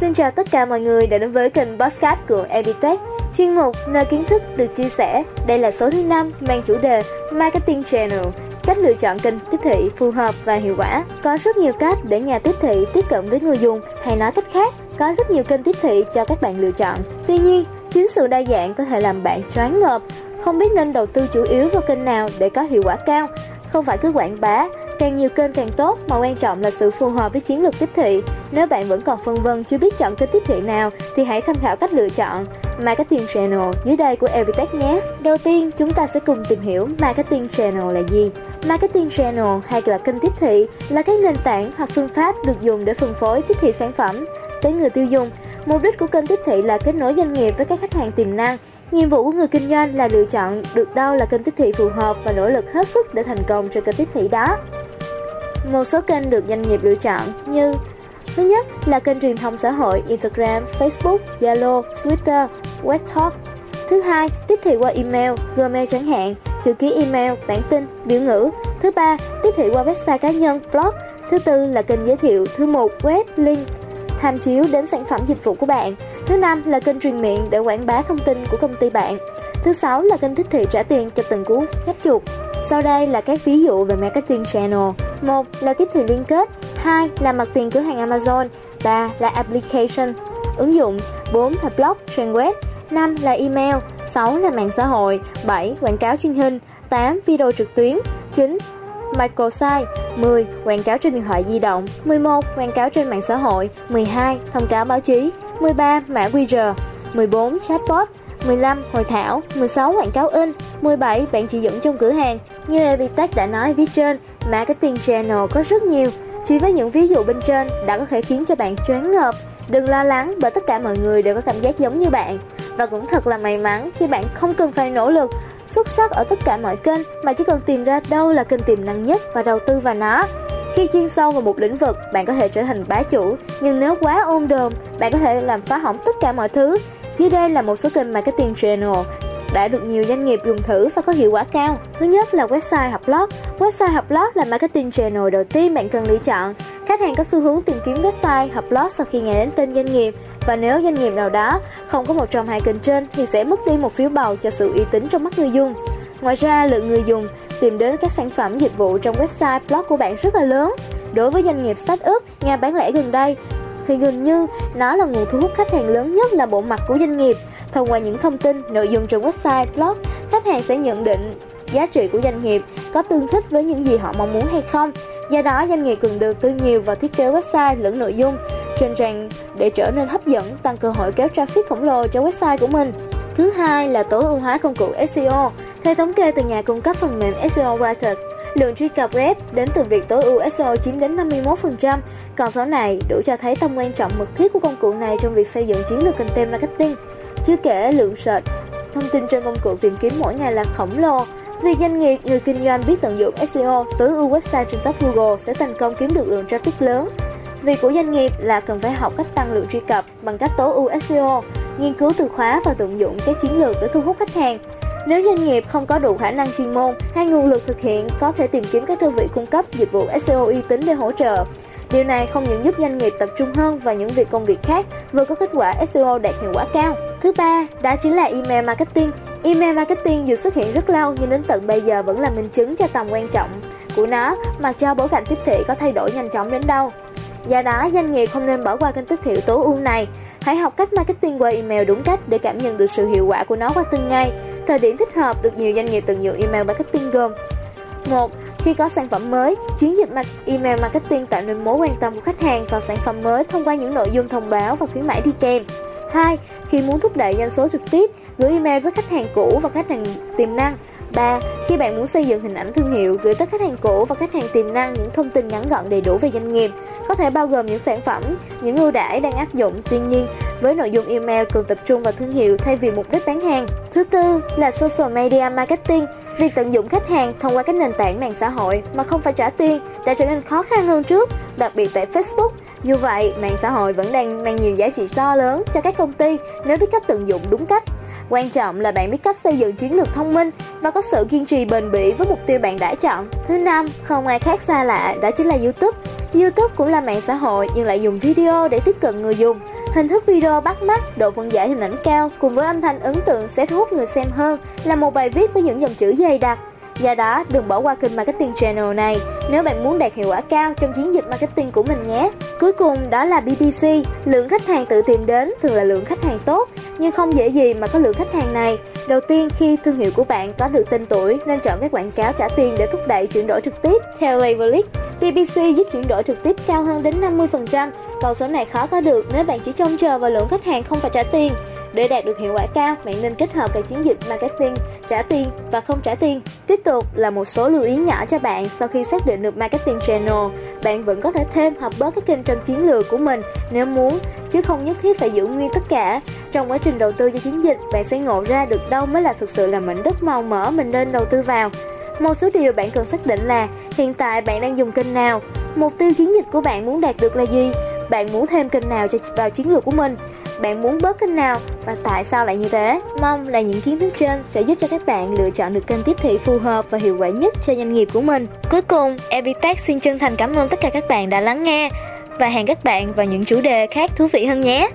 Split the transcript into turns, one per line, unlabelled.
Xin chào tất cả mọi người đã đến với kênh podcast của Evitech, chuyên mục nơi kiến thức được chia sẻ. Đây là số thứ 5 mang chủ đề Marketing Channel, cách lựa chọn kênh tiếp thị phù hợp và hiệu quả. Có rất nhiều cách để nhà tiếp thị tiếp cận với người dùng, hay nói cách khác, có rất nhiều kênh tiếp thị cho các bạn lựa chọn. Tuy nhiên, chính sự đa dạng có thể làm bạn choáng ngợp, không biết nên đầu tư chủ yếu vào kênh nào để có hiệu quả cao. Không phải cứ quảng bá, càng nhiều kênh càng tốt mà quan trọng là sự phù hợp với chiến lược tiếp thị. Nếu bạn vẫn còn phân vân chưa biết chọn kênh tiếp thị nào thì hãy tham khảo cách lựa chọn Marketing Channel dưới đây của Evitech nhé. Đầu tiên, chúng ta sẽ cùng tìm hiểu Marketing Channel là gì. Marketing Channel hay là kênh tiếp thị là các nền tảng hoặc phương pháp được dùng để phân phối tiếp thị sản phẩm tới người tiêu dùng. Mục đích của kênh tiếp thị là kết nối doanh nghiệp với các khách hàng tiềm năng Nhiệm vụ của người kinh doanh là lựa chọn được đâu là kênh tiếp thị phù hợp và nỗ lực hết sức để thành công trên kênh tiếp thị đó. Một số kênh được doanh nghiệp lựa chọn như Thứ nhất là kênh truyền thông xã hội Instagram, Facebook, Zalo, Twitter, WebTalk. Thứ hai, tiếp thị qua email, Gmail chẳng hạn, chữ ký email, bản tin, biểu ngữ. Thứ ba, tiếp thị qua website cá nhân, blog. Thứ tư là kênh giới thiệu. Thứ một, web, link, tham chiếu đến sản phẩm dịch vụ của bạn. Thứ năm là kênh truyền miệng để quảng bá thông tin của công ty bạn. Thứ sáu là kênh tiếp thị trả tiền cho từng cú nhấp chuột. Sau đây là các ví dụ về marketing channel. một là tiếp thị liên kết, 2 là mặt tiền cửa hàng Amazon, 3 là application, ứng dụng, 4 là blog, trang web, 5 là email, 6 là mạng xã hội, 7 quảng cáo truyền hình, 8 video trực tuyến, 9 microsite, 10 quảng cáo trên điện thoại di động, 11 quảng cáo trên mạng xã hội, 12 thông cáo báo chí, 13 mã QR, 14 chatbot, 15 hội thảo, 16 quảng cáo in, 17 bạn chỉ dẫn trong cửa hàng. Như Evitech đã nói viết trên, marketing channel có rất nhiều. Chỉ với những ví dụ bên trên đã có thể khiến cho bạn choáng ngợp. Đừng lo lắng bởi tất cả mọi người đều có cảm giác giống như bạn. Và cũng thật là may mắn khi bạn không cần phải nỗ lực xuất sắc ở tất cả mọi kênh mà chỉ cần tìm ra đâu là kênh tiềm năng nhất và đầu tư vào nó. Khi chuyên sâu vào một lĩnh vực, bạn có thể trở thành bá chủ, nhưng nếu quá ôm đồm, bạn có thể làm phá hỏng tất cả mọi thứ. Dưới đây là một số kênh marketing channel đã được nhiều doanh nghiệp dùng thử và có hiệu quả cao. Thứ nhất là website học blog. Website học blog là marketing channel đầu tiên bạn cần lựa chọn. Khách hàng có xu hướng tìm kiếm website học blog sau khi nghe đến tên doanh nghiệp và nếu doanh nghiệp nào đó không có một trong hai kênh trên thì sẽ mất đi một phiếu bầu cho sự uy tín trong mắt người dùng. Ngoài ra, lượng người dùng tìm đến các sản phẩm dịch vụ trong website blog của bạn rất là lớn. Đối với doanh nghiệp startup, nhà bán lẻ gần đây thì gần như nó là nguồn thu hút khách hàng lớn nhất là bộ mặt của doanh nghiệp. Thông qua những thông tin, nội dung trên website, blog, khách hàng sẽ nhận định giá trị của doanh nghiệp có tương thích với những gì họ mong muốn hay không. Do đó, doanh nghiệp cần được tư nhiều vào thiết kế website lẫn nội dung trên trang để trở nên hấp dẫn, tăng cơ hội kéo traffic khổng lồ cho website của mình. Thứ hai là tối ưu hóa công cụ SEO. Theo thống kê từ nhà cung cấp phần mềm SEO Writers, lượng truy cập web đến từ việc tối ưu SEO chiếm đến 51%. Con số này đủ cho thấy tầm quan trọng mật thiết của công cụ này trong việc xây dựng chiến lược content marketing. Chưa kể lượng search thông tin trên công cụ tìm kiếm mỗi ngày là khổng lồ. Việc doanh nghiệp, người kinh doanh biết tận dụng SEO tối ưu website trên top Google sẽ thành công kiếm được lượng traffic lớn. Việc của doanh nghiệp là cần phải học cách tăng lượng truy cập bằng cách tối ưu SEO, nghiên cứu từ khóa và tận dụng các chiến lược để thu hút khách hàng. Nếu doanh nghiệp không có đủ khả năng chuyên môn hay nguồn lực thực hiện, có thể tìm kiếm các đơn vị cung cấp dịch vụ SEO uy tín để hỗ trợ. Điều này không những giúp doanh nghiệp tập trung hơn vào những việc công việc khác, vừa có kết quả SEO đạt hiệu quả cao. Thứ ba, đó chính là email marketing. Email marketing dù xuất hiện rất lâu nhưng đến tận bây giờ vẫn là minh chứng cho tầm quan trọng của nó, mà cho bối cảnh tiếp thị có thay đổi nhanh chóng đến đâu. Do đó, doanh nghiệp không nên bỏ qua kênh tích hiệu tố ưu này. Hãy học cách marketing qua email đúng cách để cảm nhận được sự hiệu quả của nó qua từng ngày. Thời điểm thích hợp được nhiều doanh nghiệp tận dụng email marketing gồm một Khi có sản phẩm mới, chiến dịch email marketing tạo nên mối quan tâm của khách hàng vào sản phẩm mới thông qua những nội dung thông báo và khuyến mãi đi kèm. 2. Khi muốn thúc đẩy doanh số trực tiếp, gửi email với khách hàng cũ và khách hàng tiềm năng. 3. Khi bạn muốn xây dựng hình ảnh thương hiệu, gửi tới khách hàng cũ và khách hàng tiềm năng những thông tin ngắn gọn đầy đủ về doanh nghiệp, có thể bao gồm những sản phẩm, những ưu đãi đang áp dụng. Tuy nhiên, với nội dung email cần tập trung vào thương hiệu thay vì mục đích bán hàng. Thứ tư là social media marketing. Việc tận dụng khách hàng thông qua các nền tảng mạng xã hội mà không phải trả tiền đã trở nên khó khăn hơn trước, đặc biệt tại Facebook. Dù vậy, mạng xã hội vẫn đang mang nhiều giá trị to lớn cho các công ty nếu biết cách tận dụng đúng cách. Quan trọng là bạn biết cách xây dựng chiến lược thông minh và có sự kiên trì bền bỉ với mục tiêu bạn đã chọn. Thứ năm, không ai khác xa lạ, đó chính là YouTube. YouTube cũng là mạng xã hội nhưng lại dùng video để tiếp cận người dùng. Hình thức video bắt mắt, độ phân giải hình ảnh cao cùng với âm thanh ấn tượng sẽ thu hút người xem hơn là một bài viết với những dòng chữ dày đặc. Do đó, đừng bỏ qua kênh Marketing Channel này nếu bạn muốn đạt hiệu quả cao trong chiến dịch marketing của mình nhé. Cuối cùng đó là BBC, lượng khách hàng tự tìm đến thường là lượng khách hàng tốt, nhưng không dễ gì mà có lượng khách hàng này. Đầu tiên, khi thương hiệu của bạn có được tên tuổi nên chọn các quảng cáo trả tiền để thúc đẩy chuyển đổi trực tiếp. Theo Leverlick, BBC giúp chuyển đổi trực tiếp cao hơn đến 50%, con số này khó có được nếu bạn chỉ trông chờ vào lượng khách hàng không phải trả tiền. Để đạt được hiệu quả cao, bạn nên kết hợp các chiến dịch marketing trả tiền và không trả tiền. Tiếp tục là một số lưu ý nhỏ cho bạn sau khi xác định được marketing channel. Bạn vẫn có thể thêm hoặc bớt các kênh trong chiến lược của mình nếu muốn, chứ không nhất thiết phải giữ nguyên tất cả. Trong quá trình đầu tư cho chiến dịch, bạn sẽ ngộ ra được đâu mới là thực sự là mảnh đất màu mỡ mình nên đầu tư vào. Một số điều bạn cần xác định là hiện tại bạn đang dùng kênh nào, mục tiêu chiến dịch của bạn muốn đạt được là gì, bạn muốn thêm kênh nào cho vào chiến lược của mình bạn muốn bớt kênh nào và tại sao lại như thế. Mong là những kiến thức trên sẽ giúp cho các bạn lựa chọn được kênh tiếp thị phù hợp và hiệu quả nhất cho doanh nghiệp của mình. Cuối cùng, Evitech xin chân thành cảm ơn tất cả các bạn đã lắng nghe và hẹn các bạn vào những chủ đề khác thú vị hơn nhé.